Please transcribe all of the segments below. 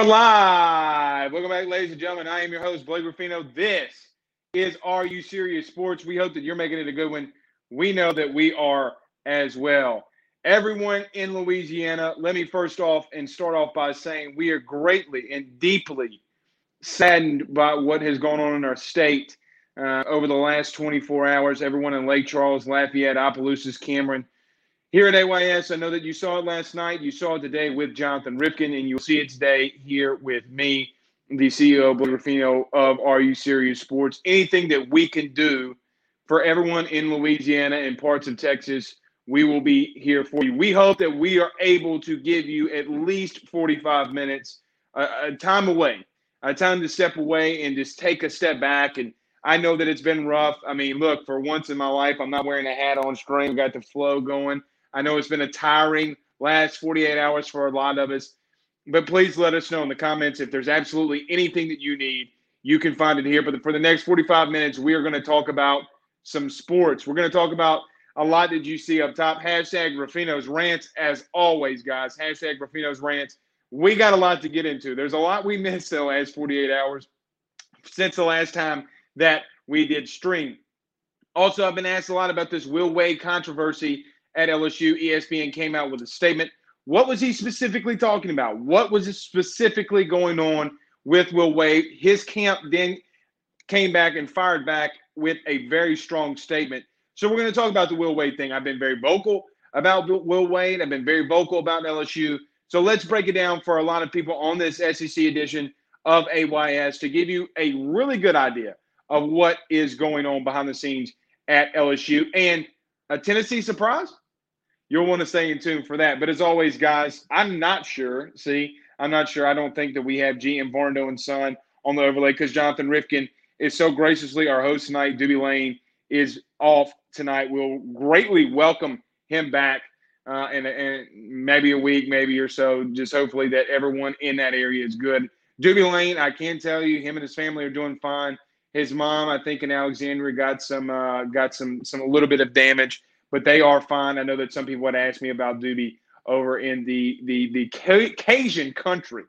Are live. Welcome back, ladies and gentlemen. I am your host, Blake Ruffino. This is Are You Serious Sports. We hope that you're making it a good one. We know that we are as well. Everyone in Louisiana, let me first off and start off by saying we are greatly and deeply saddened by what has gone on in our state uh, over the last 24 hours. Everyone in Lake Charles, Lafayette, Opelousas, Cameron, here at AYS. I know that you saw it last night. You saw it today with Jonathan Rifkin, and you'll see it today here with me, the CEO, Blake Ruffino of Are You Serious Sports. Anything that we can do for everyone in Louisiana and parts of Texas, we will be here for you. We hope that we are able to give you at least 45 minutes, a, a time away, a time to step away and just take a step back and I know that it's been rough. I mean, look, for once in my life, I'm not wearing a hat on screen. Got the flow going. I know it's been a tiring last 48 hours for a lot of us, but please let us know in the comments if there's absolutely anything that you need. You can find it here. But for the next 45 minutes, we are going to talk about some sports. We're going to talk about a lot that you see up top. Hashtag Ruffino's rants, as always, guys. Hashtag Ruffino's rants. We got a lot to get into. There's a lot we missed the last 48 hours since the last time that we did stream. Also, I've been asked a lot about this Will Wade controversy at LSU. ESPN came out with a statement. What was he specifically talking about? What was specifically going on with Will Wade? His camp then came back and fired back with a very strong statement. So we're going to talk about the Will Wade thing. I've been very vocal about Will Wade. I've been very vocal about LSU. So let's break it down for a lot of people on this SEC edition of AYS to give you a really good idea of what is going on behind the scenes at LSU and a Tennessee surprise you'll want to stay in tune for that. But as always, guys, I'm not sure. See, I'm not sure. I don't think that we have GM Varnado and Son on the overlay because Jonathan Rifkin is so graciously our host tonight. Doobie Lane is off tonight. We'll greatly welcome him back uh, in, in maybe a week, maybe or so. Just hopefully that everyone in that area is good. Doobie Lane, I can tell you, him and his family are doing fine. His mom, I think, in Alexandria got some uh, got some some a little bit of damage but they are fine. I know that some people would ask me about Doobie over in the the the Cajun country,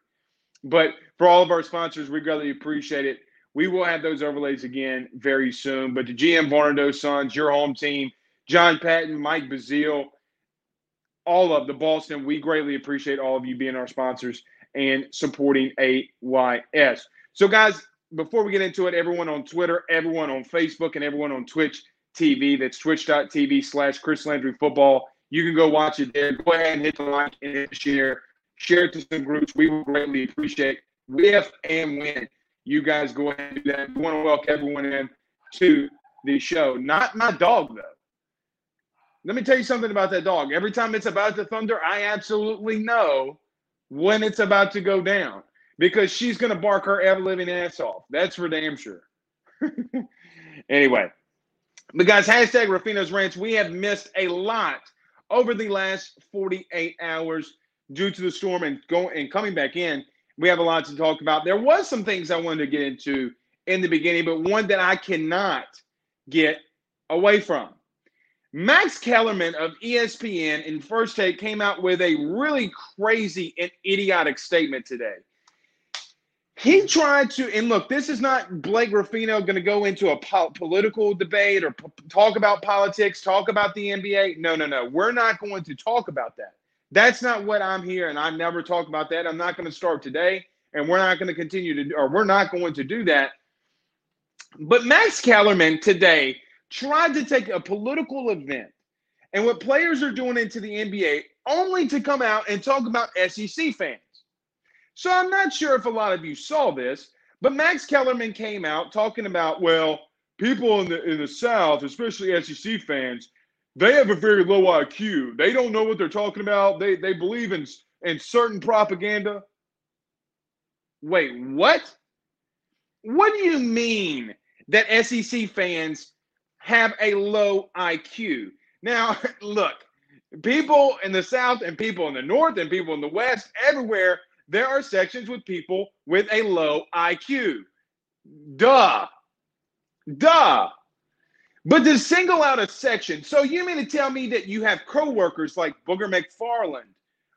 but for all of our sponsors, we greatly appreciate it. We will have those overlays again very soon. But the GM Varnado Sons, your home team, John Patton, Mike Bazile, all of the Boston, we greatly appreciate all of you being our sponsors and supporting AYS. So, guys, before we get into it, everyone on Twitter, everyone on Facebook, and everyone on Twitch TV, that's twitch.tv slash Chris Landry Football. You can go watch it there. Go ahead and hit the like and hit share. Share it to some groups. We will greatly appreciate if and when you guys go ahead and do that. We want to welcome everyone in to the show. Not my dog, though. Let me tell you something about that dog. Every time it's about to thunder, I absolutely know when it's about to go down because she's going to bark her ever living ass off. That's for damn sure. anyway, but guys, hashtag Ruffino's rants. We have missed a lot over the last 48 hours due to the storm and going and coming back in. We have a lot to talk about. There was some things I wanted to get into in the beginning, but one that I cannot get away from. Max Kellerman of ESPN in First Take came out with a really crazy and idiotic statement today. He tried to, and look, this is not Blake Ruffino going to go into a po- political debate or p- talk about politics, talk about the NBA. No, no, no. We're not going to talk about that. That's not what I'm here, and I never talk about that. I'm not going to start today, and we're not going to continue to, or we're not going to do that. But Max Kellerman today tried to take a political event and what players are doing into the NBA only to come out and talk about SEC fans. So I'm not sure if a lot of you saw this, but Max Kellerman came out talking about, well, people in the in the South, especially SEC fans, they have a very low IQ. They don't know what they're talking about. They they believe in in certain propaganda. Wait, what? What do you mean that SEC fans have a low IQ. Now, look, people in the South and people in the North and people in the West, everywhere, there are sections with people with a low IQ. Duh. Duh. But to single out a section, so you mean to tell me that you have co-workers like Booger McFarland,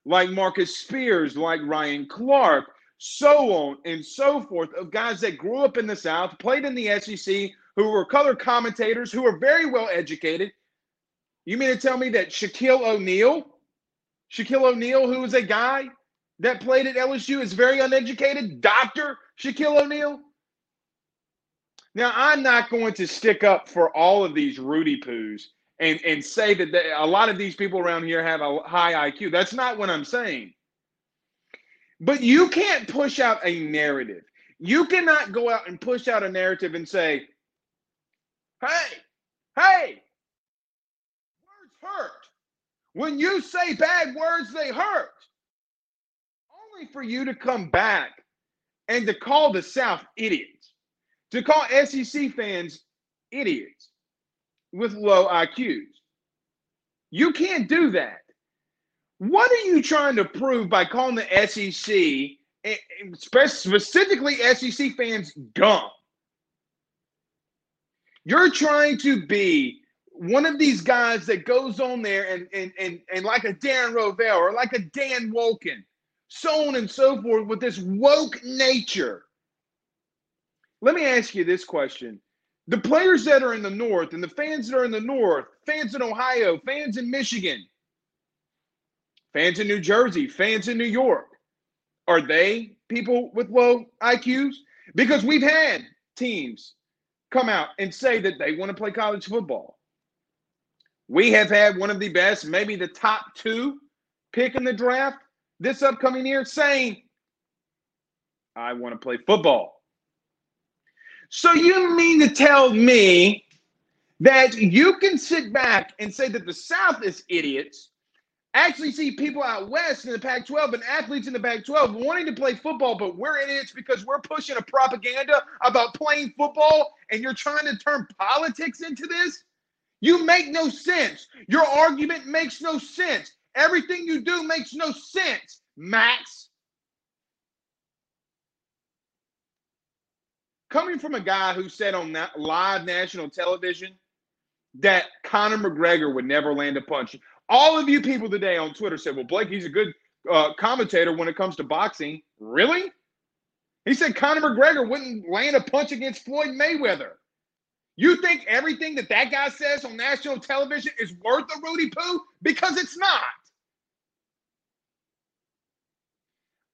like Marcus Spears, like Ryan Clark, so on and so forth, of guys that grew up in the South, played in the SEC, who were color commentators, who were very well educated. You mean to tell me that Shaquille O'Neal, Shaquille O'Neal, who was a guy that played at LSU, is very uneducated? Dr. Shaquille O'Neal? Now, I'm not going to stick up for all of these Rudy poos and, and say that they, a lot of these people around here have a high IQ. That's not what I'm saying. But you can't push out a narrative. You cannot go out and push out a narrative and say, hey, hey, words hurt. When you say bad words, they hurt. Only for you to come back and to call the South idiots, to call SEC fans idiots with low IQs. You can't do that. What are you trying to prove by calling the SEC, eh, eh, specifically SEC fans, dumb? You're trying to be one of these guys that goes on there and and and, and like a Darren Rovell or like a Dan Wolken, so on and so forth with this woke nature. Let me ask you this question. The players that are in the North and the fans that are in the North, fans in Ohio, fans in Michigan, fans in New Jersey, fans in New York, are they people with low IQs? Because we've had teams come out and say that they want to play college football. We have had one of the best, maybe the top two pick in the draft this upcoming year saying, I want to play football. So you mean to tell me that you can sit back and say that the South is idiots actually see people out west in the Pac 12 and athletes in the Pac 12 wanting to play football, but we're idiots because we're pushing a propaganda about playing football and you're trying to turn politics into this? You make no sense. Your argument makes no sense. Everything you do makes no sense, Max. Coming from a guy who said on live national television that Conor McGregor would never land a punch. All of you people today on Twitter said, well, Blake, he's a good uh, commentator when it comes to boxing. Really? He said Conor McGregor wouldn't land a punch against Floyd Mayweather. You think everything that that guy says on national television is worth a Rudy Poo? Because it's not.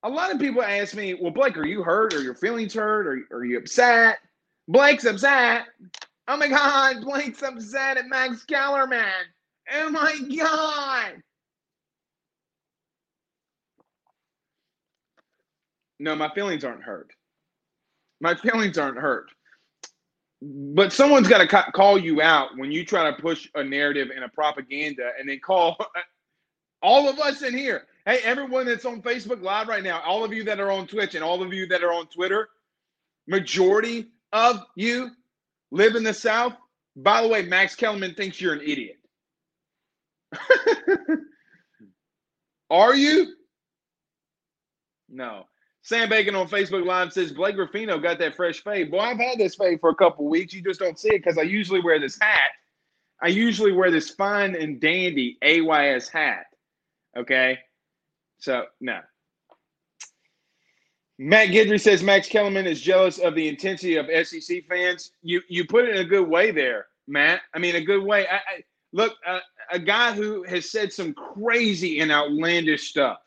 A lot of people ask me, well, Blake, are you hurt? Are your feelings hurt? Are you upset? Blake's upset. Oh my God, Blake's upset at Max Kellerman. Oh my God. No, my feelings aren't hurt. My feelings aren't hurt. But someone's got to ca- call you out when you try to push a narrative and a propaganda and then call all of us in here. Hey, everyone that's on Facebook Live right now, all of you that are on Twitch and all of you that are on Twitter, majority of you live in the South. By the way, Max Kellerman thinks you're an idiot. are you? No. Sam Bacon on Facebook Live says Blake Ruffino got that fresh fade. Boy, I've had this fade for a couple weeks. You just don't see it because I usually wear this hat. I usually wear this fine and dandy AYS hat. Okay. So, no. Matt Gidry says Max Kellerman is jealous of the intensity of SEC fans. You you put it in a good way there, Matt. I mean, a good way. I, I, look, uh, a guy who has said some crazy and outlandish stuff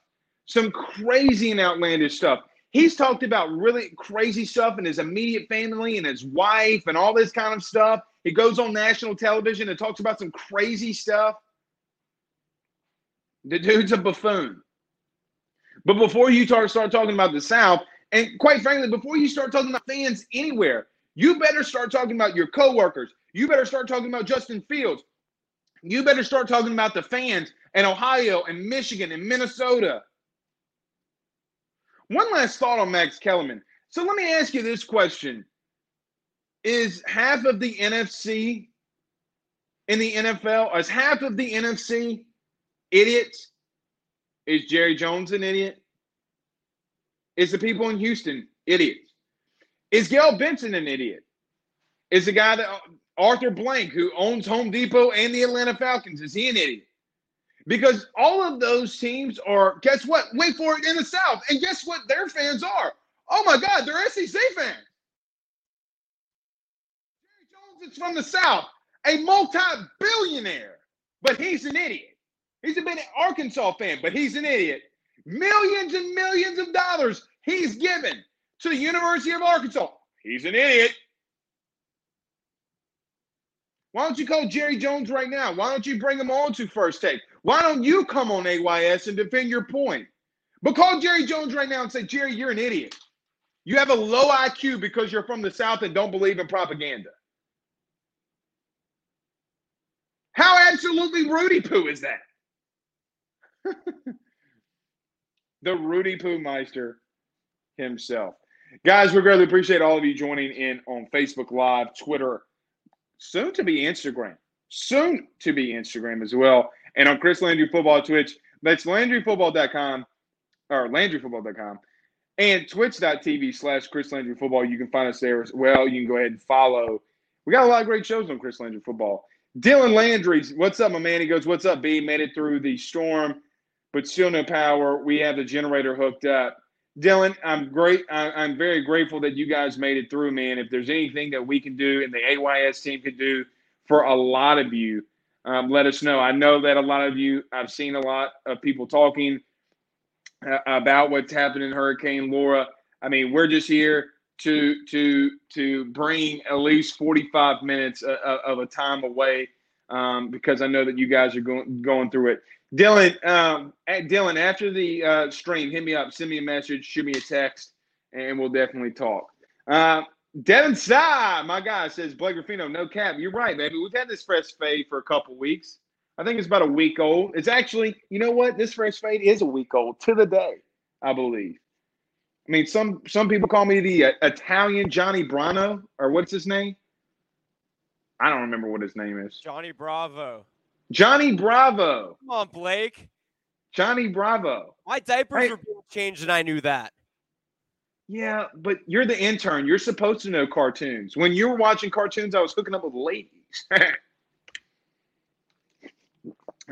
some crazy and outlandish stuff. He's talked about really crazy stuff in his immediate family and his wife and all this kind of stuff. He goes on national television and talks about some crazy stuff. The dude's a buffoon. But before you start, start talking about the South, and quite frankly, before you start talking about fans anywhere, you better start talking about your coworkers. You better start talking about Justin Fields. You better start talking about the fans in Ohio and Michigan and Minnesota one last thought on Max Kellerman. So let me ask you this question Is half of the NFC in the NFL, is half of the NFC idiots? Is Jerry Jones an idiot? Is the people in Houston idiots? Is Gayle Benson an idiot? Is the guy that uh, Arthur Blank, who owns Home Depot and the Atlanta Falcons, is he an idiot? because all of those teams are, guess what? Wait for it in the South. And guess what their fans are? Oh my God, they're SEC fans. Jerry Jones is from the South, a multi billionaire, but he's an idiot. He's a big Arkansas fan, but he's an idiot. Millions and millions of dollars he's given to the University of Arkansas. He's an idiot. Why don't you call Jerry Jones right now? Why don't you bring him on to first take? Why don't you come on AYS and defend your point? But call Jerry Jones right now and say, Jerry, you're an idiot. You have a low IQ because you're from the South and don't believe in propaganda. How absolutely Rudy Poo is that? the Rudy Poo Meister himself. Guys, we greatly appreciate all of you joining in on Facebook Live, Twitter, soon to be Instagram, soon to be Instagram as well and on Chris Landry Football Twitch. That's LandryFootball.com or LandryFootball.com and twitch.tv slash Chris Landry Football. You can find us there as well. You can go ahead and follow. We got a lot of great shows on Chris Landry Football. Dylan Landry, what's up, my man? He goes, What's up, B? Made it through the storm, but still no power. We have the generator hooked up. Dylan, I'm great. I'm very grateful that you guys made it through, man. If there's anything that we can do and the AYS team can do for a lot of you, um, let us know. I know that a lot of you, I've seen a lot of people talking uh, about what's happening in Hurricane Laura. I mean, we're just here to to to bring at least 45 minutes of, of a time away um, because I know that you guys are going going through it. Dylan, um, Dylan, after the uh, stream, hit me up, send me a message, shoot me a text, and we'll definitely talk. Uh, Devin Sy, my guy, says Blake Ruffino, no cap. You're right, baby. We've had this fresh fade for a couple weeks. I think it's about a week old. It's actually, you know what? This fresh fade is a week old to the day, I believe. I mean, some some people call me the uh, Italian Johnny Brano, or what's his name? I don't remember what his name is. Johnny Bravo. Johnny Bravo. Come on, Blake. Johnny Bravo. My diapers were being changed, and I knew that. Yeah, but you're the intern. You're supposed to know cartoons. When you were watching cartoons, I was hooking up with ladies.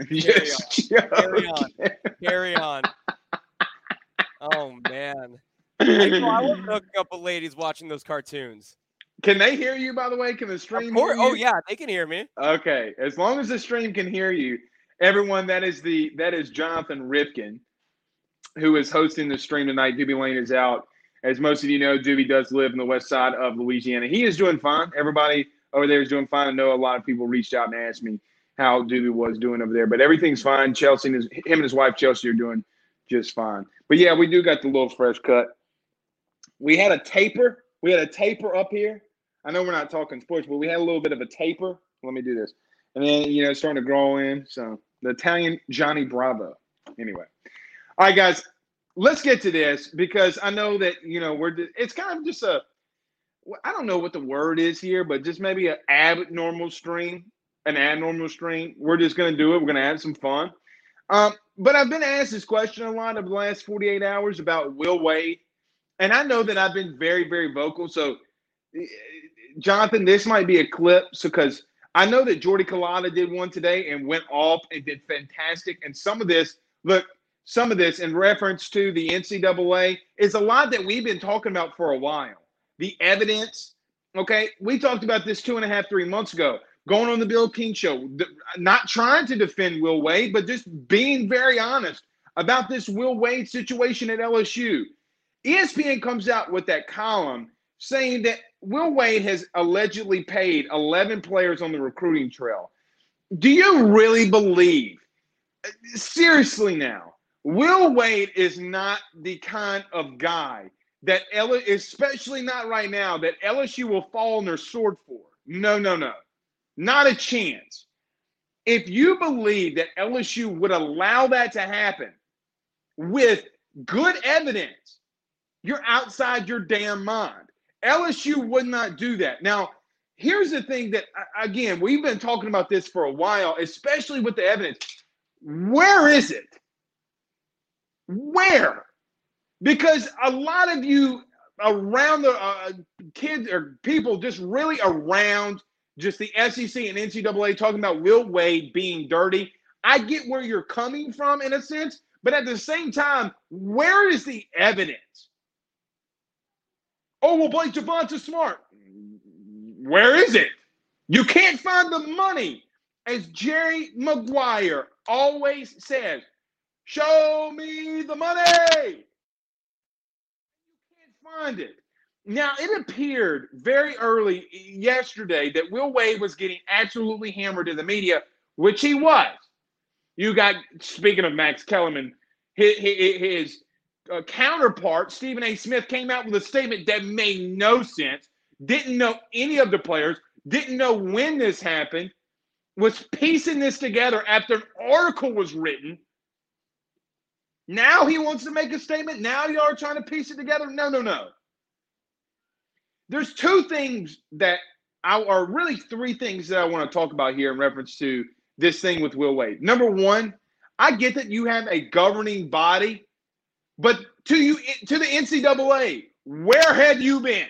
Carry on. Carry on. Carry on. Oh man. I, I wasn't hooking up with ladies watching those cartoons. Can they hear you by the way? Can the stream hear Oh yeah, they can hear me. Okay. As long as the stream can hear you, everyone, that is the that is Jonathan Rifkin who is hosting the stream tonight. Doobie Lane is out. As most of you know, Doobie does live in the west side of Louisiana. He is doing fine. Everybody over there is doing fine. I know a lot of people reached out and asked me how Doobie was doing over there, but everything's fine. Chelsea and his, him and his wife Chelsea are doing just fine. But yeah, we do got the little fresh cut. We had a taper. We had a taper up here. I know we're not talking sports, but we had a little bit of a taper. Let me do this, and then you know, starting to grow in. So the Italian Johnny Bravo. Anyway, all right, guys let's get to this because I know that you know we're it's kind of just a I don't know what the word is here, but just maybe an abnormal stream, an abnormal stream. We're just gonna do it. We're gonna have some fun. Um, but I've been asked this question a lot of the last 48 hours about Will Wade, and I know that I've been very, very vocal. So, Jonathan, this might be a clip, because I know that Jordy Culotta did one today and went off and did fantastic. And some of this, look, some of this in reference to the NCAA is a lot that we've been talking about for a while. The evidence, okay, we talked about this two and a half, three months ago, going on the Bill King show, not trying to defend Will Wade, but just being very honest about this Will Wade situation at LSU. ESPN comes out with that column saying that Will Wade has allegedly paid 11 players on the recruiting trail. Do you really believe, seriously now, Will Wade is not the kind of guy that L, especially not right now, that LSU will fall on their sword for. No, no, no. Not a chance. If you believe that LSU would allow that to happen with good evidence, you're outside your damn mind. LSU would not do that. Now, here's the thing that, again, we've been talking about this for a while, especially with the evidence. Where is it? Where? Because a lot of you around the uh, kids or people just really around just the SEC and NCAA talking about Will Wade being dirty. I get where you're coming from in a sense, but at the same time, where is the evidence? Oh, well, Blake Javonte Smart. Where is it? You can't find the money. As Jerry Maguire always says, Show me the money. You can't find it. Now, it appeared very early yesterday that Will Wade was getting absolutely hammered in the media, which he was. You got, speaking of Max Kellerman, his, his uh, counterpart, Stephen A. Smith, came out with a statement that made no sense, didn't know any of the players, didn't know when this happened, was piecing this together after an article was written now he wants to make a statement. Now y'all are trying to piece it together. No, no, no. There's two things that I are really three things that I want to talk about here in reference to this thing with Will Wade. Number one, I get that you have a governing body, but to you to the NCAA, where have you been?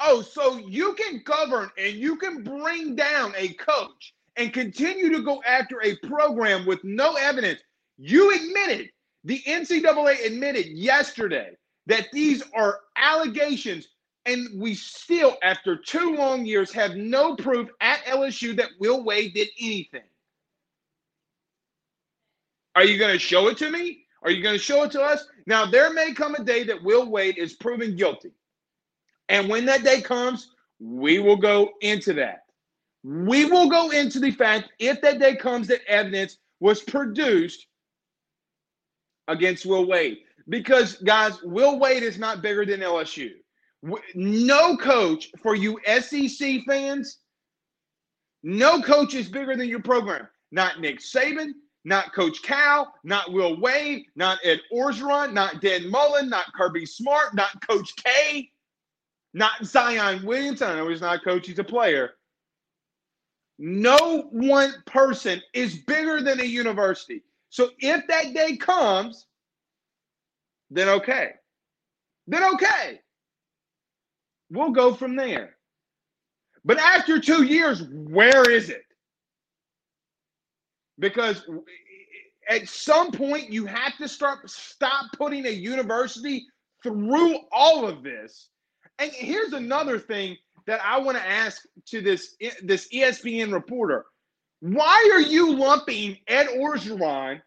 Oh, so you can govern and you can bring down a coach and continue to go after a program with no evidence. You admitted, the NCAA admitted yesterday that these are allegations, and we still, after two long years, have no proof at LSU that Will Wade did anything. Are you going to show it to me? Are you going to show it to us? Now, there may come a day that Will Wade is proven guilty. And when that day comes, we will go into that. We will go into the fact, if that day comes, that evidence was produced against Will Wade. Because, guys, Will Wade is not bigger than LSU. No coach for you SEC fans, no coach is bigger than your program. Not Nick Saban, not Coach Cal, not Will Wade, not Ed Orgeron, not Dan Mullen, not Kirby Smart, not Coach K, not Zion Williamson. I know he's not a coach, he's a player. No one person is bigger than a university. So if that day comes, then okay. Then okay. We'll go from there. But after two years, where is it? Because at some point you have to start stop putting a university through all of this. And here's another thing that I want to ask to this this ESPN reporter. Why are you lumping Ed Orgeron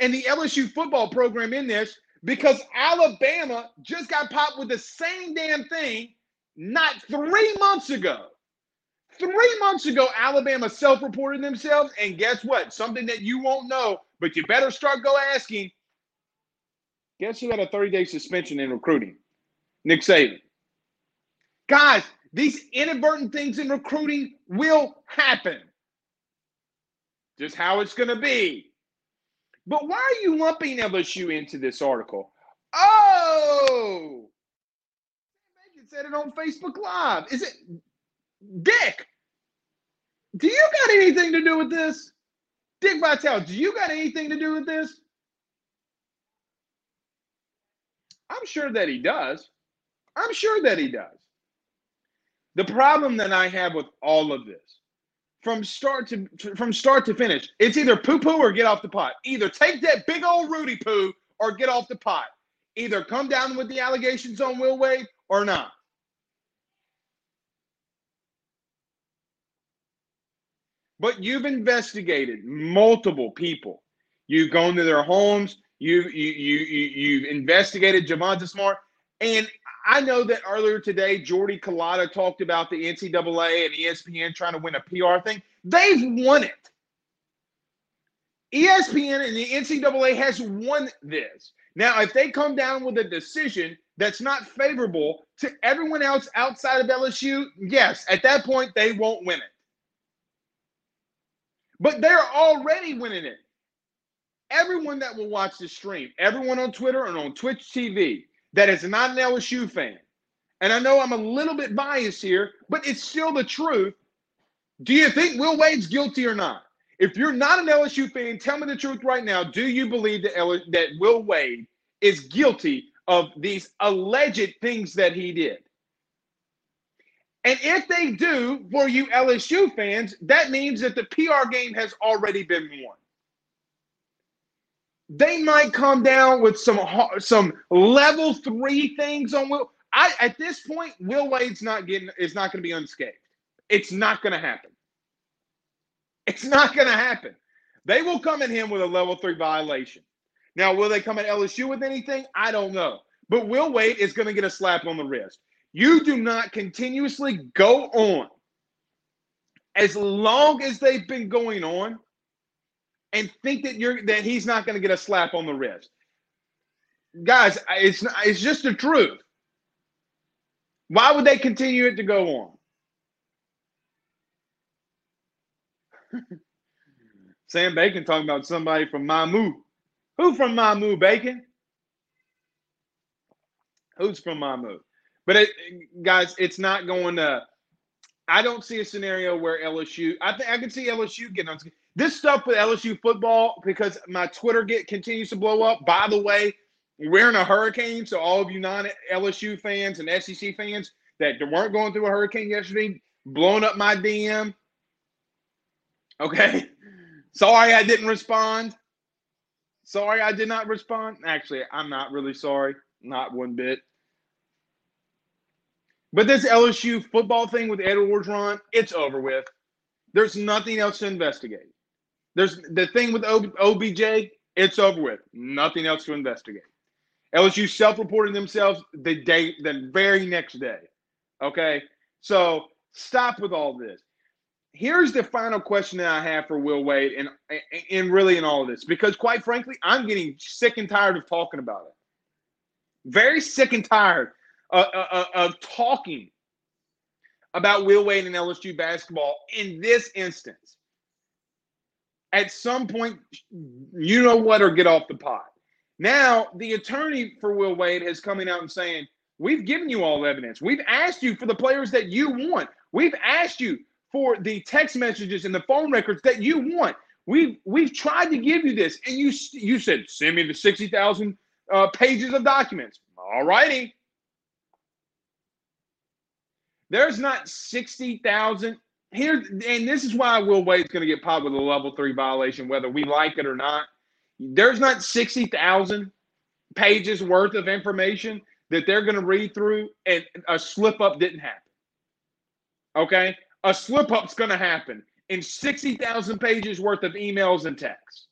and the LSU football program in this because Alabama just got popped with the same damn thing not three months ago. Three months ago, Alabama self reported themselves. And guess what? Something that you won't know, but you better start go asking. Guess who had a 30 day suspension in recruiting? Nick Saban. Guys, these inadvertent things in recruiting will happen. Just how it's going to be. But why are you lumping LSU into this article? Oh, Megan said it on Facebook Live. Is it Dick? Do you got anything to do with this? Dick Vitale, do you got anything to do with this? I'm sure that he does. I'm sure that he does. The problem that I have with all of this, from start to from start to finish, it's either poo poo or get off the pot. Either take that big old Rudy poo or get off the pot. Either come down with the allegations on Will Wade or not. But you've investigated multiple people. You've gone to their homes. You you you, you you've investigated Javonte Smart, and I know that earlier today, Jordy Culotta talked about the NCAA and ESPN trying to win a PR thing. They've won it. ESPN and the NCAA has won this. Now, if they come down with a decision that's not favorable to everyone else outside of LSU, yes, at that point, they won't win it. But they're already winning it. Everyone that will watch the stream, everyone on Twitter and on Twitch TV that is not an LSU fan, and I know I'm a little bit biased here, but it's still the truth. Do you think Will Wade's guilty or not? If you're not an LSU fan, tell me the truth right now. Do you believe that, L- that Will Wade is guilty of these alleged things that he did? And if they do, for you LSU fans, that means that the PR game has already been won. They might come down with some some level three things on Will. I at this point, Will Wade's not getting is not going to be unscathed. It's not going to happen. It's not going to happen. They will come at him with a level three violation. Now, will they come at LSU with anything? I don't know. But Will Wade is going to get a slap on the wrist. You do not continuously go on as long as they've been going on and think that you're that he's not going to get a slap on the wrist. Guys, it's it's just the truth. Why would they continue it to go on? Sam Bacon talking about somebody from Mamou. Who from Mamou, Bacon? Who's from Mamou? But it, guys, it's not going to. I don't see a scenario where LSU. I think I can see LSU getting on this stuff with LSU football because my Twitter get continues to blow up. By the way, we're in a hurricane, so all of you non-LSU fans and SEC fans that weren't going through a hurricane yesterday, blowing up my DM. Okay, sorry I didn't respond. Sorry I did not respond. Actually, I'm not really sorry, not one bit. But this LSU football thing with Edward Orgeron, it's over with. There's nothing else to investigate. There's the thing with OBJ, it's over with. Nothing else to investigate. LSU self-reported themselves the day, the very next day. Okay, so stop with all this. Here's the final question that I have for Will Wade, and and really in all of this, because quite frankly, I'm getting sick and tired of talking about it. Very sick and tired uh, uh, uh, of talking about Will Wade and LSU basketball in this instance. At some point, you know what, or get off the pot. Now, the attorney for Will Wade is coming out and saying, We've given you all evidence. We've asked you for the players that you want. We've asked you for the text messages and the phone records that you want. We've we've tried to give you this, and you you said send me the sixty thousand uh, pages of documents. All righty, there's not 60,000 here, and this is why Will Wade's going to get popped with a level three violation, whether we like it or not. There's not 60,000 pages worth of information that they're going to read through, and a slip up didn't happen. Okay? A slip up's going to happen in 60,000 pages worth of emails and texts.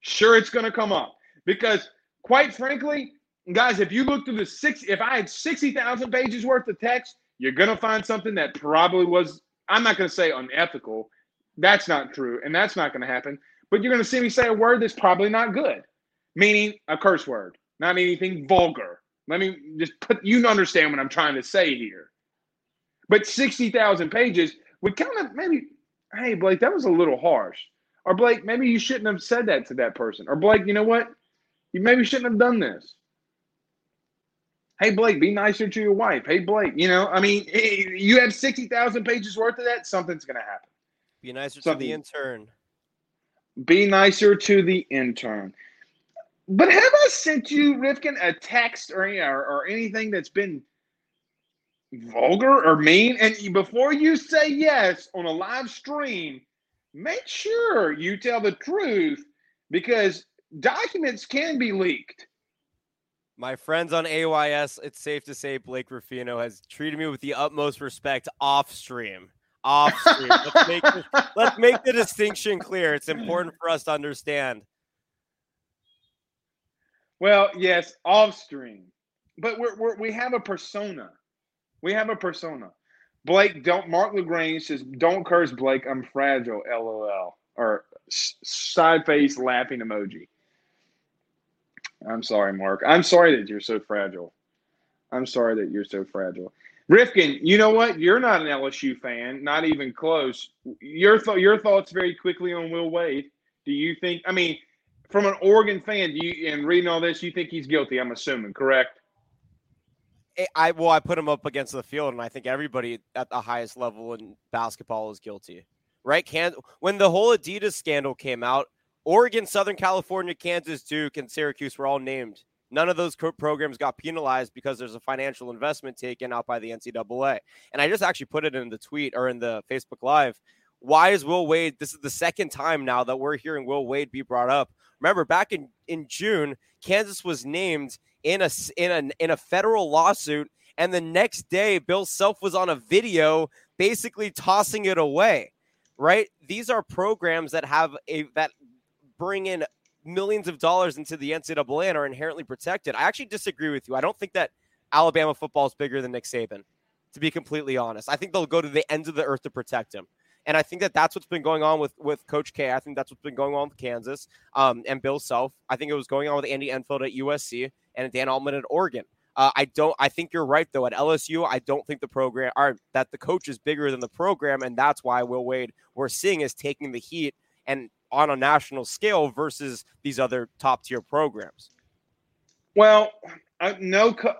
Sure, it's going to come up because, quite frankly, guys, if you look through the six, if I had 60,000 pages worth of text, you're going to find something that probably was, I'm not going to say unethical. That's not true. And that's not going to happen. But you're going to see me say a word that's probably not good, meaning a curse word, not anything vulgar. Let me just put, you understand what I'm trying to say here. But 60,000 pages would kind of maybe, hey, Blake, that was a little harsh. Or Blake, maybe you shouldn't have said that to that person. Or Blake, you know what? You maybe shouldn't have done this. Hey, Blake, be nicer to your wife. Hey, Blake, you know, I mean, you have 60,000 pages worth of that, something's going to happen. Be nicer Something. to the intern. Be nicer to the intern. But have I sent you, Rifkin, a text or, or, or anything that's been vulgar or mean? And before you say yes on a live stream, make sure you tell the truth because documents can be leaked. My friends on AYS, it's safe to say Blake Ruffino has treated me with the utmost respect off stream. Off stream. let's, make the, let's make the distinction clear. It's important for us to understand. Well, yes, off stream. But we're, we're, we have a persona. We have a persona. Blake, don't Mark Lagrange says, "Don't curse, Blake. I'm fragile." LOL or side face laughing emoji. I'm sorry, Mark. I'm sorry that you're so fragile. I'm sorry that you're so fragile. Rifkin, you know what? You're not an LSU fan, not even close. Your th- your thoughts very quickly on Will Wade. Do you think? I mean, from an Oregon fan, do you and reading all this, you think he's guilty? I'm assuming, correct? Eh, I well, I put him up against the field, and I think everybody at the highest level in basketball is guilty, right? Can when the whole Adidas scandal came out, Oregon, Southern California, Kansas, Duke, and Syracuse were all named. None of those programs got penalized because there's a financial investment taken out by the NCAA. And I just actually put it in the tweet or in the Facebook Live. Why is Will Wade? This is the second time now that we're hearing Will Wade be brought up. Remember, back in, in June, Kansas was named in a in a in a federal lawsuit, and the next day, Bill Self was on a video basically tossing it away. Right? These are programs that have a that bring in millions of dollars into the NCAA and are inherently protected. I actually disagree with you. I don't think that Alabama football is bigger than Nick Saban, to be completely honest. I think they'll go to the ends of the earth to protect him. And I think that that's what's been going on with, with Coach K. I think that's what's been going on with Kansas um, and Bill Self. I think it was going on with Andy Enfield at USC and Dana Altman at Oregon. Uh, I don't. I think you're right though. At LSU, I don't think the program are that the coach is bigger than the program, and that's why Will Wade we're seeing is taking the heat and on a national scale versus these other top tier programs? Well, uh, no, co-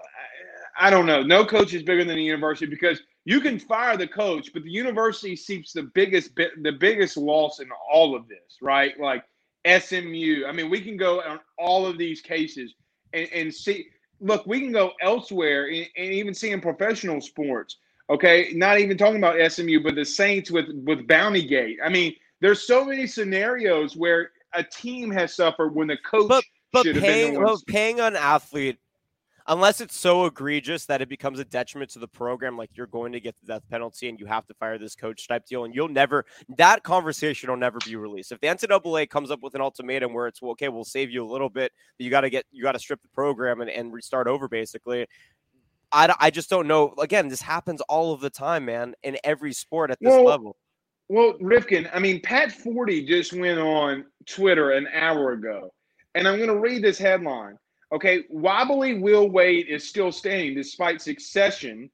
I don't know. No coach is bigger than the university because you can fire the coach, but the university seeks the biggest the biggest loss in all of this, right? Like SMU. I mean, we can go on all of these cases and, and see. Look, we can go elsewhere and, and even see in professional sports. Okay, not even talking about SMU, but the Saints with with Bountygate. I mean, there's so many scenarios where a team has suffered when the coach but, but should paying, have been well, paying oh, an athlete unless it's so egregious that it becomes a detriment to the program, like you're going to get the death penalty and you have to fire this coach type deal, and you'll never that conversation will never be released. If the NCAA comes up with an ultimatum where it's well, okay, we'll save you a little bit, but you got to get you got to strip the program and, and restart over, basically. I, I just don't know. Again, this happens all of the time, man, in every sport at this well, level. Well, Rifkin, I mean, Pat Forde just went on Twitter an hour ago, and I'm going to read this headline. Okay, wobbly Will Wade is still standing despite succession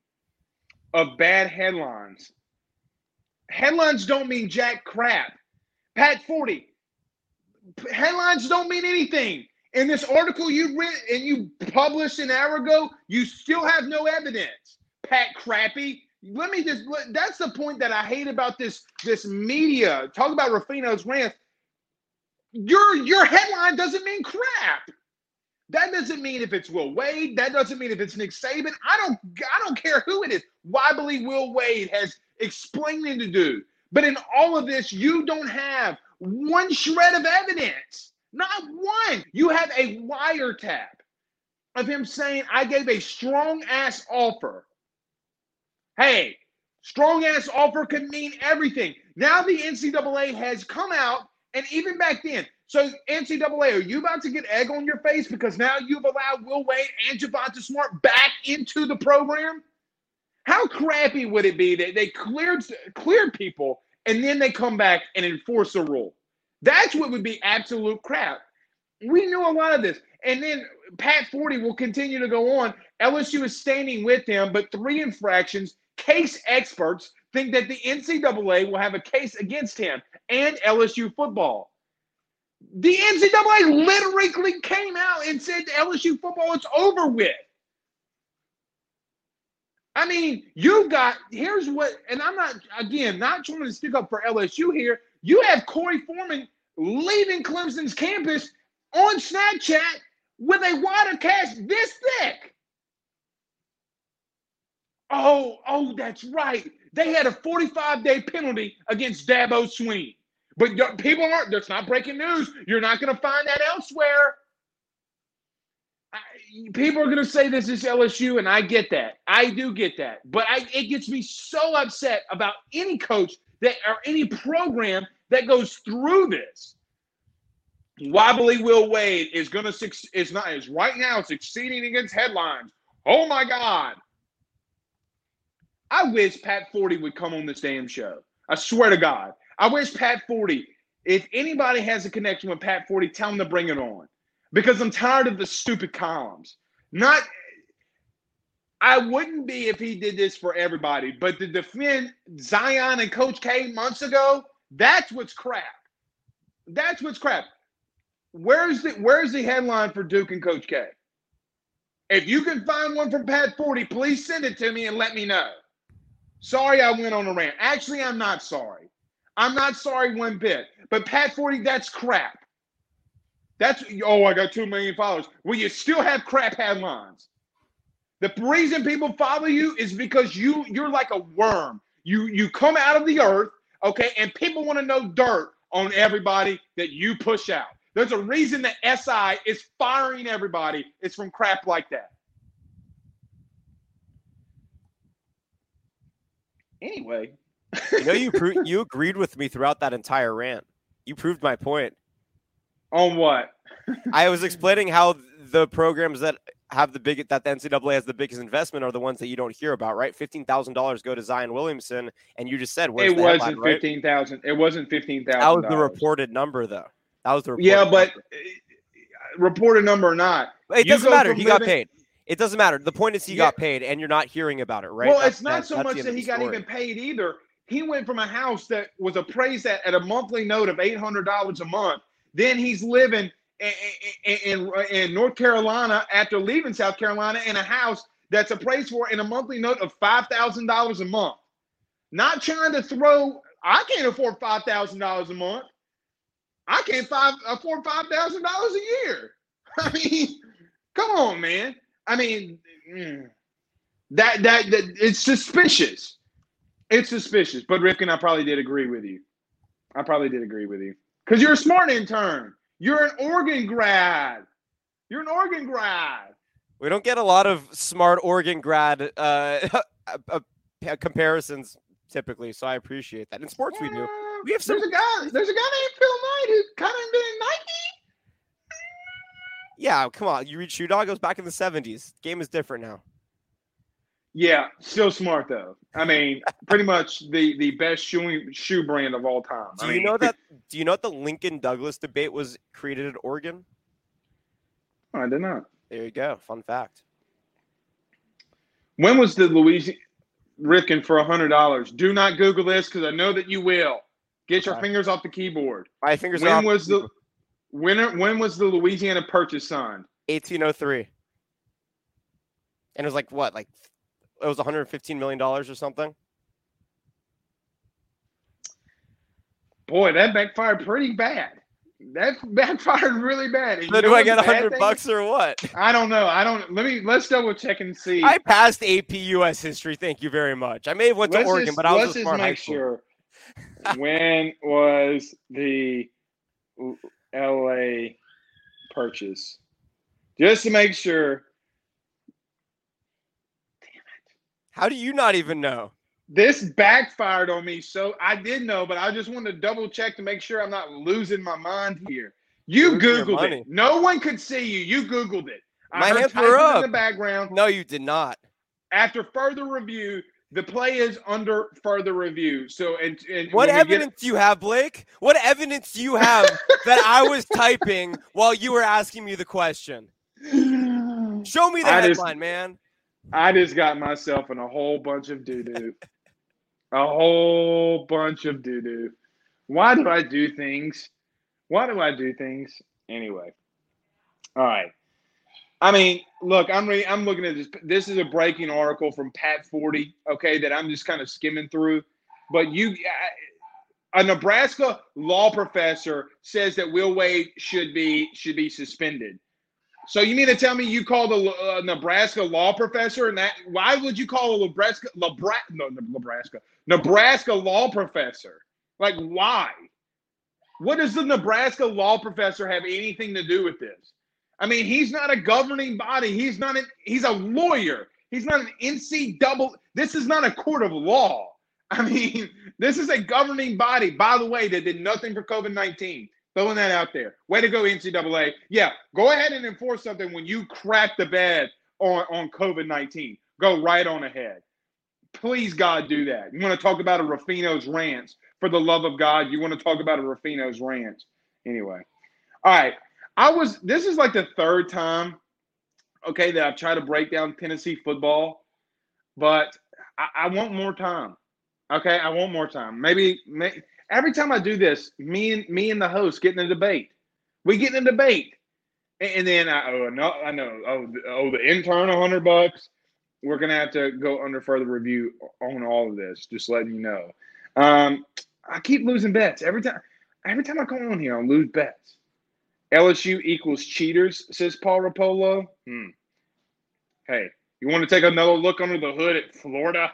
of bad headlines. Headlines don't mean jack crap. Pat Forde, headlines don't mean anything. In this article you read and you published an hour ago, you still have no evidence. Pat Crappy, let me just that's the point that I hate about this this media. Talk about Ruffino's rant. Your your headline doesn't mean crap. That doesn't mean if it's Will Wade. That doesn't mean if it's Nick Saban. I don't I don't care who it is. Wobbly Will Wade has explaining to do. But in all of this, you don't have one shred of evidence. Not one. You have a wiretap of him saying, I gave a strong ass offer Hey, strong ass offer could mean everything. Now the NCAA has come out, and even back then, So NCAA, are you about to get egg on your face because now you've allowed Will Wade and Javonte Smart back into the program? How crappy would it be that they cleared cleared people and then they come back and enforce a rule? That's what would be absolute crap. We knew a lot of this. And then Pat Forde will continue to go on. LSU is standing with him, but three infractions. Case experts think that the NCAA will have a case against him and LSU football. The NCAA literally came out and said LSU football is over with. I mean, you got here's what, and I'm not again not trying to stick up for LSU here. You have Corey Foreman leaving Clemson's campus on Snapchat with a water cast this thick. Oh, oh, that's right. They had a 45 day penalty against Dabo Swinney. But people aren't, that's not breaking news. You're not going to find that elsewhere. I, people are going to say this is LSU, and I get that. I do get that. But I, it gets me so upset about any coach that or any program that goes through this. Wobbly Will Wade is going to is not is right now succeeding against headlines. Oh my God! I wish Pat Forde would come on this damn show. I swear to God, I wish Pat Forde. If anybody has a connection with Pat Forde, tell him to bring it on, because I'm tired of the stupid columns. Not, I wouldn't be if he did this for everybody, but to defend Zion and Coach K months ago, that's what's crap. That's what's crap. Where's the Where's the headline for Duke and Coach K? If you can find one from Pat Forde, please send it to me and let me know. Sorry, I went on a rant. Actually, I'm not sorry. I'm not sorry one bit. But Pat Forde, that's crap. That's oh, I got two million followers. Well, you still have crap headlines. The reason people follow you is because you you're like a worm. You you come out of the earth, okay, and people want to know dirt on everybody that you push out. There's a reason that SI is firing everybody. It's from crap like that. Anyway, you know, you pro- you agreed with me throughout that entire rant. You proved my point. On what? I was explaining how the programs that have the big that the NCAA has the biggest investment are the ones that you don't hear about, right? Fifteen thousand dollars go to Zion Williamson, and you just said it wasn't fifteen thousand. Right? It wasn't fifteen thousand. That was the reported number, though. That was the yeah, but number. Uh, reported number or not, it doesn't matter. He living, got paid. It doesn't matter. The point is he yeah. got paid, and you're not hearing about it, right? Well, that's, it's not so much that he got even paid either. He went from a house that was appraised at, at a monthly note of eight hundred dollars a month. Then he's living in, in, in, in North Carolina after leaving South Carolina in a house that's appraised for in a monthly note of five thousand dollars a month. Not trying to throw. I can't afford five thousand dollars a month. I can't five, afford five thousand dollars a year. I mean, come on, man. I mean, mm, that, that that it's suspicious. It's suspicious. But Rifkin, I probably did agree with you. I probably did agree with you because you're a smart intern. You're an Oregon grad. You're an Oregon grad. We don't get a lot of smart Oregon grad uh, uh, comparisons typically, so I appreciate that. In sports, yeah, we do. We have some. There's a guy. There's a guy named Phil Knight who's kind of been Nike. Yeah, come on. You read Shoe Dog goes back in the '70s. Game is different now. Yeah, still smart though. I mean, pretty much the the best shoe shoe brand of all time. Do I you mean, know that? Do you know that the Lincoln Douglas debate was created at Oregon? I did not. There you go. Fun fact. When was the Louisiana Rifkin for a hundred dollars? Do not Google this because I know that you will. Get your fingers off the keyboard. My fingers. When was the when when was the Louisiana Purchase signed? 1803. And it was like what? Like it was 115 million dollars or something. Boy, that backfired pretty bad. That backfired really bad. So do I get a hundred bucks or what? I don't know. I don't. Let me let's double check and see. I passed AP US history. Thank you very much. I may have went let's to Oregon, just, but I was let's just make sure. when was the LA purchase? Just to make sure. Damn it. How do you not even know? This backfired on me. So I did know, but I just wanted to double check to make sure I'm not losing my mind here. You your Googled it. No one could see you. You Googled it. I My hands were up. in the background. No, you did not. After further review, the play is under further review. So, and, and What we get- evidence do you have, Blake? What evidence do you have that I was typing while you were asking me the question? Show me the I just- headline, man. I just got myself in a whole bunch of doo doo. a whole bunch of doo doo. Why do I do things? Why do I do things? Anyway. All right. I mean, look, I'm re- I'm looking at this. This is a breaking article from Pat Forde, okay, that I'm just kind of skimming through. But you, a Nebraska law professor says that Will Wade should be should be suspended. So you mean to tell me you called a, uh Nebraska law professor and that why would you call a Nebraska Lebra, no, Nebraska Nebraska law professor? Like why? What does the Nebraska law professor have anything to do with this? I mean, he's not a governing body. He's not an he's a lawyer. He's not an NC double. This is not a court of law. I mean, this is a governing body, by the way, that did nothing for COVID 19. Throwing that out there. Way to go, NCAA. Yeah, go ahead and enforce something when you crack the bed on, on COVID 19. Go right on ahead. Please, God, do that. You want to talk about a Ruffino's rants? For the love of God, you want to talk about a Ruffino's rants? Anyway. All right. I was, this is like the third time, okay, that I've tried to break down Tennessee football, but I, I want more time. Okay, I want more time. Maybe, may, every time I do this, me and me and the host get in a debate. We get in a debate, and, and then I oh no, I know oh the- oh the intern a hundred bucks. We're gonna have to go under further review on all of this. Just letting you know. Um, I keep losing bets every time. Every time I come on here, I lose bets. LSU equals cheaters, says Paul Rapolo. Hmm. Hey, you want to take another look under the hood at Florida?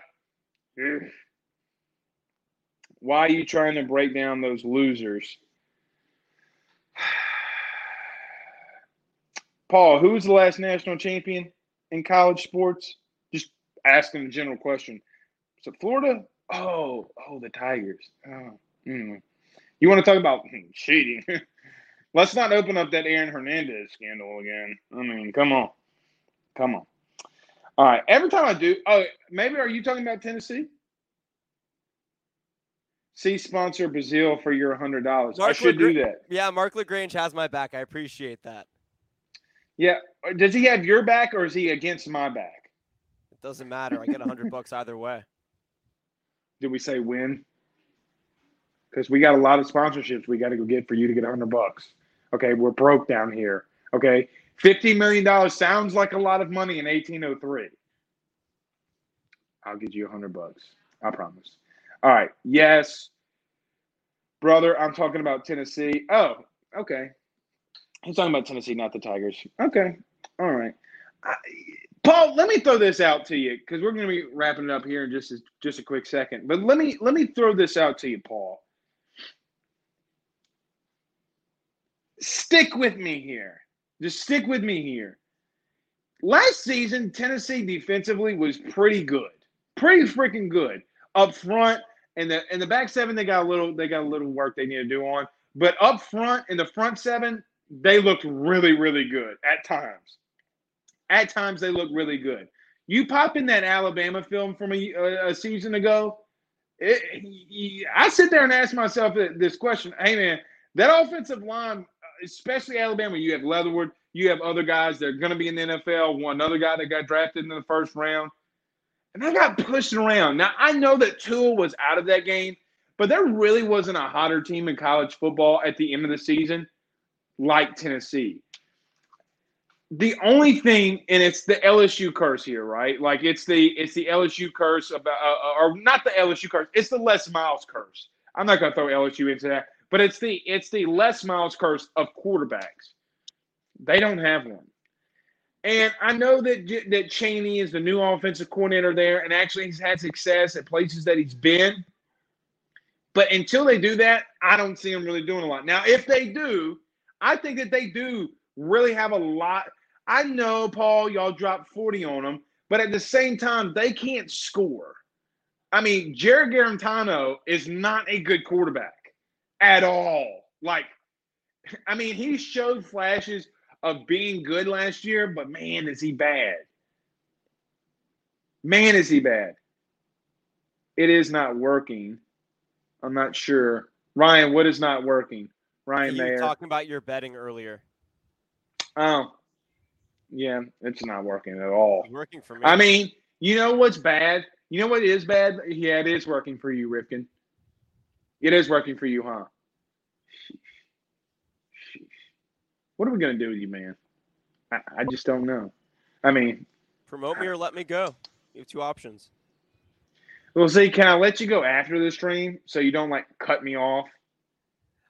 Ugh. Why are you trying to break down those losers? Paul, who was the last national champion in college sports? Just asking a general question. So Florida? Oh, oh, the Tigers. Oh, mm. You want to talk about hmm, cheating? Let's not open up that Aaron Hernandez scandal again. I mean, come on, come on. All right. Every time I do, oh, maybe are you talking about Tennessee? See sponsor Brazil for your hundred dollars. I should do that. Yeah, Mark Lagrange has my back. I appreciate that. Yeah. Does he have your back or is he against my back? It doesn't matter. I get a hundred bucks either way. Did we say win? Because we got a lot of sponsorships we got to go get for you to get a hundred bucks. Okay, we're broke down here. Okay, fifty million dollars sounds like a lot of money in eighteen oh three. I'll give you a hundred bucks. I promise. All right. Yes, brother. I'm talking about Tennessee. Oh, okay. He's talking about Tennessee, not the Tigers. Okay. All right. I, Paul, let me throw this out to you because we're going to be wrapping it up here in just a, just a quick second. But let me let me throw this out to you, Paul. Stick with me here. Just stick with me here. Last season, Tennessee defensively was pretty good, pretty freaking good up front. And the in the back seven, they got a little they got a little work they need to do on. But up front in the front seven, they looked really really good at times. At times, they look really good. You pop in that Alabama film from a, a, a season ago. It, I sit there and ask myself this question: Hey, man, that offensive line, especially Alabama, you have Leatherwood, you have other guys that are going to be in the NFL. One other guy that got drafted in the first round, and they got pushed around. Now I know that Tua was out of that game, but there really wasn't a hotter team in college football at the end of the season like Tennessee the only thing and it's the lsu curse here right like it's the it's the lsu curse about uh, or not the lsu curse it's the les miles curse i'm not going to throw lsu into that but it's the it's the les miles curse of quarterbacks. They don't have one. And i know that that Chaney is the new offensive coordinator there and actually he's had success at places that he's been. But until they do that i don't see them really doing a lot. Now if they do i think that they do really have a lot. I know, Paul, y'all dropped 40 on them, but at the same time, they can't score. I mean, Jarrett Guarantano is not a good quarterback at all. Like, I mean, he showed flashes of being good last year, but man, is he bad. Man, is he bad. It is not working. I'm not sure. Ryan, what is not working? Ryan you were Mayer. talking about your betting earlier. Oh, yeah, it's not working at all. It's working for me. I mean, you know what's bad? You know what is bad? Yeah, it is working for you, Rifkin. It is working for you, huh? What are we gonna do with you, man? I, I just don't know. I mean, promote me or let me go. You have two options. we'll see. Can I let you go after the stream so you don't like cut me off?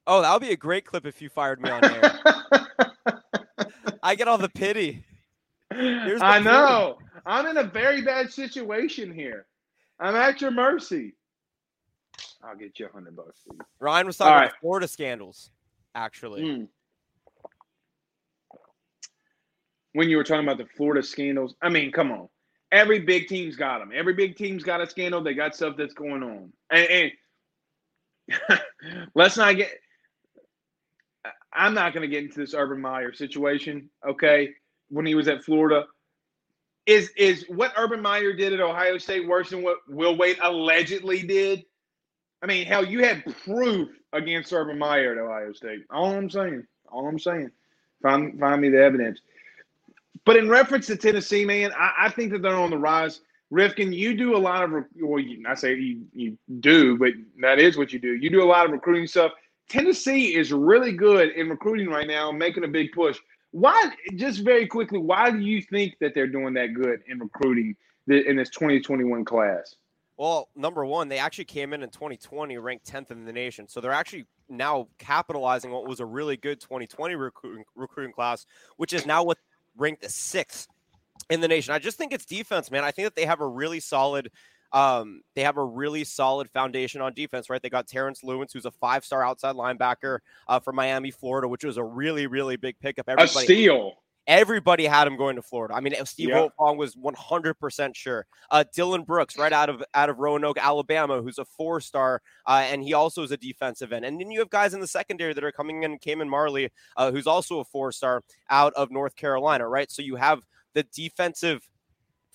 Oh, that would be a great clip if you fired me on air. I get all the pity. The I know. I'm in a very bad situation here. I'm at your mercy. I'll get you a hundred bucks. Ryan was talking All about right. Florida scandals, actually. Mm. When you were talking about the Florida scandals, I mean, come on. Every big team's got them. Every big team's got a scandal. They got stuff that's going on. And, and let's not get. I'm not going to get into this Urban Meyer situation. Okay, when he was at Florida, is is what Urban Meyer did at Ohio State worse than what Will Wade allegedly did? I mean, hell, you had proof against Urban Meyer at Ohio State. All I'm saying. All I'm saying. Find find me the evidence. But in reference to Tennessee, man, I, I think that they're on the rise. Rifkin, you do a lot of, well, you, I say you, you do, but that is what you do. You do a lot of recruiting stuff. Tennessee is really good in recruiting right now, making a big push. Why, just very quickly, why do you think that they're doing that good in recruiting in this 2021 class? Well, number one, they actually came in in 2020 ranked 10th in the nation. So they're actually now capitalizing what was a really good 2020 recruiting, recruiting class, which is now what ranked the sixth in the nation. I just think it's defense, man. I think that they have a really solid. Um, they have a really solid foundation on defense, right? They got Terrence Lewis, who's a five-star outside linebacker uh, from Miami, Florida, which was a really, really big pickup. A Everybody, steal. Everybody had him going to Florida. I mean, Steve Yeah. Wiltfong was 100% sure. Uh, Dylan Brooks, right out of out of Roanoke, Alabama, who's a four star, uh, and he also is a defensive end. And then you have guys in the secondary that are coming in. Cayman Marley, uh, who's also a four star out of North Carolina, right? So you have the defensive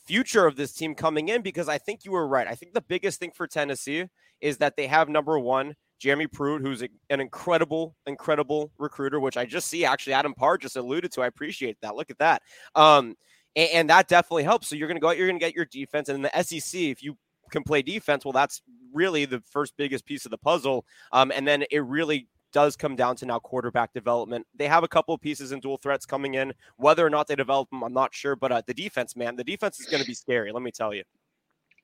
future of this team coming in because I think you were right. I think the biggest thing for Tennessee is that they have number one Jeremy Pruitt, who's an incredible, incredible recruiter, which I just see actually Adam Parr just alluded to. I appreciate that. Look at that. Um, and, and that definitely helps. So you're going to go out, you're going to get your defense. And in the SEC, if you can play defense, well, that's really the first biggest piece of the puzzle. Um, and then it really does come down to now quarterback development. They have a couple of pieces and dual threats coming in. Whether or not they develop them, I'm not sure. But uh, the defense, man, the defense is going to be scary. Let me tell you.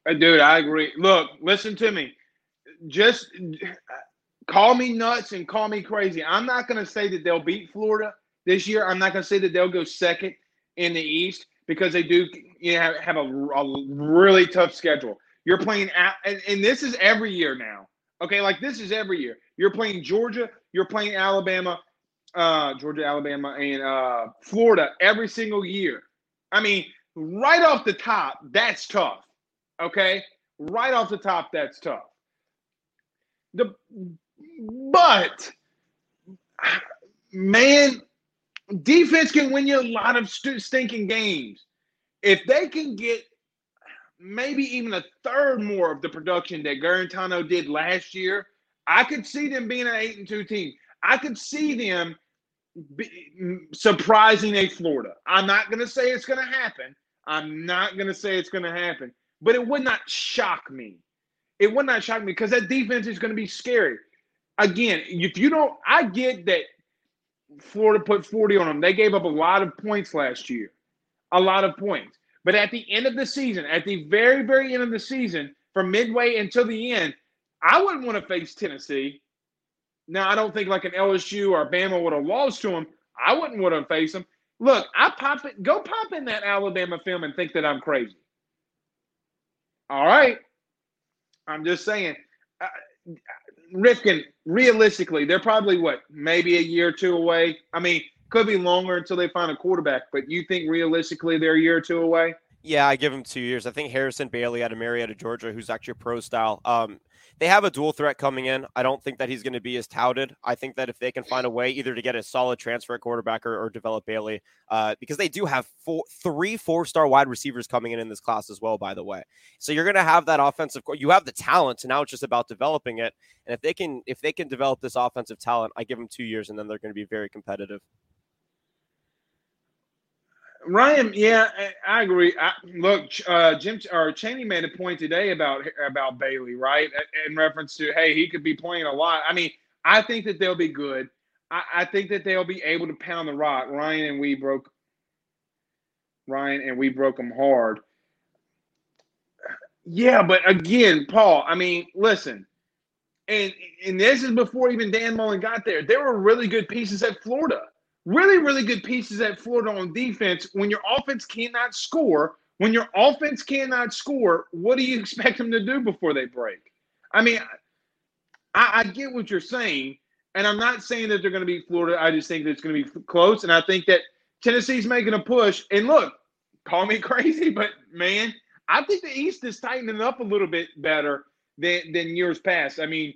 Dude, I agree. Look, listen to me. Just call me nuts and call me crazy. I'm not going to say that they'll beat Florida this year. I'm not going to say that they'll go second in the East because they do you know, have, a, a really tough schedule. You're playing out, and, and this is every year now. Okay, like this is every year. You're playing Georgia, you're playing Alabama, uh, Georgia, Alabama, and uh, Florida every single year. I mean, right off the top, that's tough. Okay, right off the top, that's tough. The but man, defense can win you a lot of st- stinking games if they can get maybe even a third more of the production that Guarantano did last year. I could see them being an eight and two team. I could see them surprising a Florida. I'm not going to say it's going to happen. I'm not going to say it's going to happen, but it would not shock me. It would not shock me because that defense is going to be scary. Again, if you don't, I get that Florida put 40 on them. They gave up a lot of points last year, a lot of points. But at the end of the season, at the very, very end of the season, from midway until the end, I wouldn't want to face Tennessee. Now, I don't think like an LSU or Bama would have lost to them. I wouldn't want to face them. Look, I pop it. Go pop in that Alabama film and think that I'm crazy. All right. I'm just saying. Rifkin, realistically, they're probably what, maybe a year or two away. I mean, could be longer until they find a quarterback, but you think realistically they're a year or two away? Yeah, I give him two years. I think Harrison Bailey out of Marietta, Georgia, who's actually a pro style. Um, they have a dual threat coming in. I don't think that he's going to be as touted. I think that if they can find a way either to get a solid transfer quarterback or, or develop Bailey, uh, because they do have four, three four star wide receivers coming in in this class as well, by the way. So you're going to have that offensive. You have the talent, and now it's just about developing it. And if they can, if they can develop this offensive talent, I give them two years, and then they're going to be very competitive. Ryan, yeah, I agree. I, look, uh, Jim or Chaney made a point today about about Bailey, right? In reference to, hey, he could be playing a lot. I mean, I think that they'll be good. I, I think that they'll be able to pound the rock. Ryan and we broke. Ryan and we broke them hard. Yeah, but again, Paul. I mean, listen, and and this is before even Dan Mullen got there. There were really good pieces at Florida really, really good pieces at Florida on defense. When your offense cannot score, when your offense cannot score, what do you expect them to do before they break? I mean, I, I get what you're saying, and I'm not saying that they're going to beat Florida. I just think that it's going to be close, and I think that Tennessee's making a push. And look, call me crazy, but man, I think the East is tightening up a little bit better than than years past. I mean,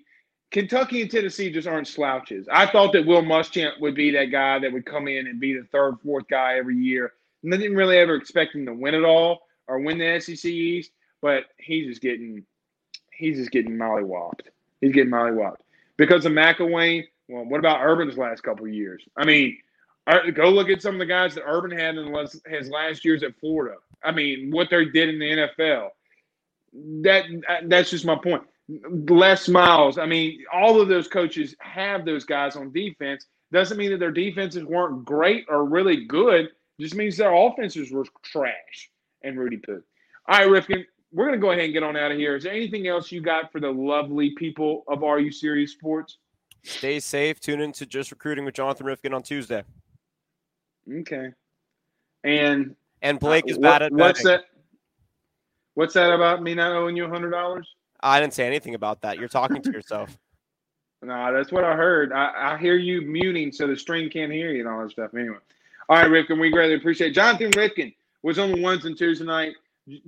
Kentucky and Tennessee just aren't slouches. I thought that Will Muschamp would be that guy that would come in and be the third, fourth guy every year. And I didn't really ever expect him to win it all or win the SEC East, but he's just getting he's just getting mollywopped. He's getting mollywopped because of McElwain. Well, what about Urban's last couple of years? I mean, go look at some of the guys that Urban had in his last years at Florida. I mean, what they did in the NFL. That that's just my point. Les Miles. I mean, all of those coaches have those guys on defense. Doesn't mean that their defenses weren't great or really good. Just means their offenses were trash and Rudy Poo. All right, Rifkin, we're going to go ahead and get on out of here. Is there anything else you got for the lovely people of Are You Serious Sports? Stay safe. Tune in to Just Recruiting with Jonathan Rifkin on Tuesday. Okay. And and Blake is uh, bad at betting. What's that? What's that about me not owing you a hundred dollars? I didn't say anything about that. You're talking to yourself. no, that's what I heard. I, I, hear you muting so the stream can't hear you and all that stuff. Anyway. All right, Rifkin, we greatly appreciate it. Jonathan Rifkin was on the ones and twos tonight.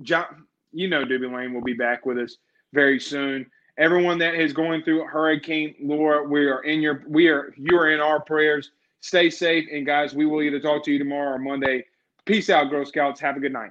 John, you know Doobie Lane will be back with us very soon. Everyone that is going through Hurricane Laura, we are in your we are you are in our prayers. Stay safe, and guys, we will either talk to you tomorrow or Monday. Peace out, Girl Scouts. Have a good night.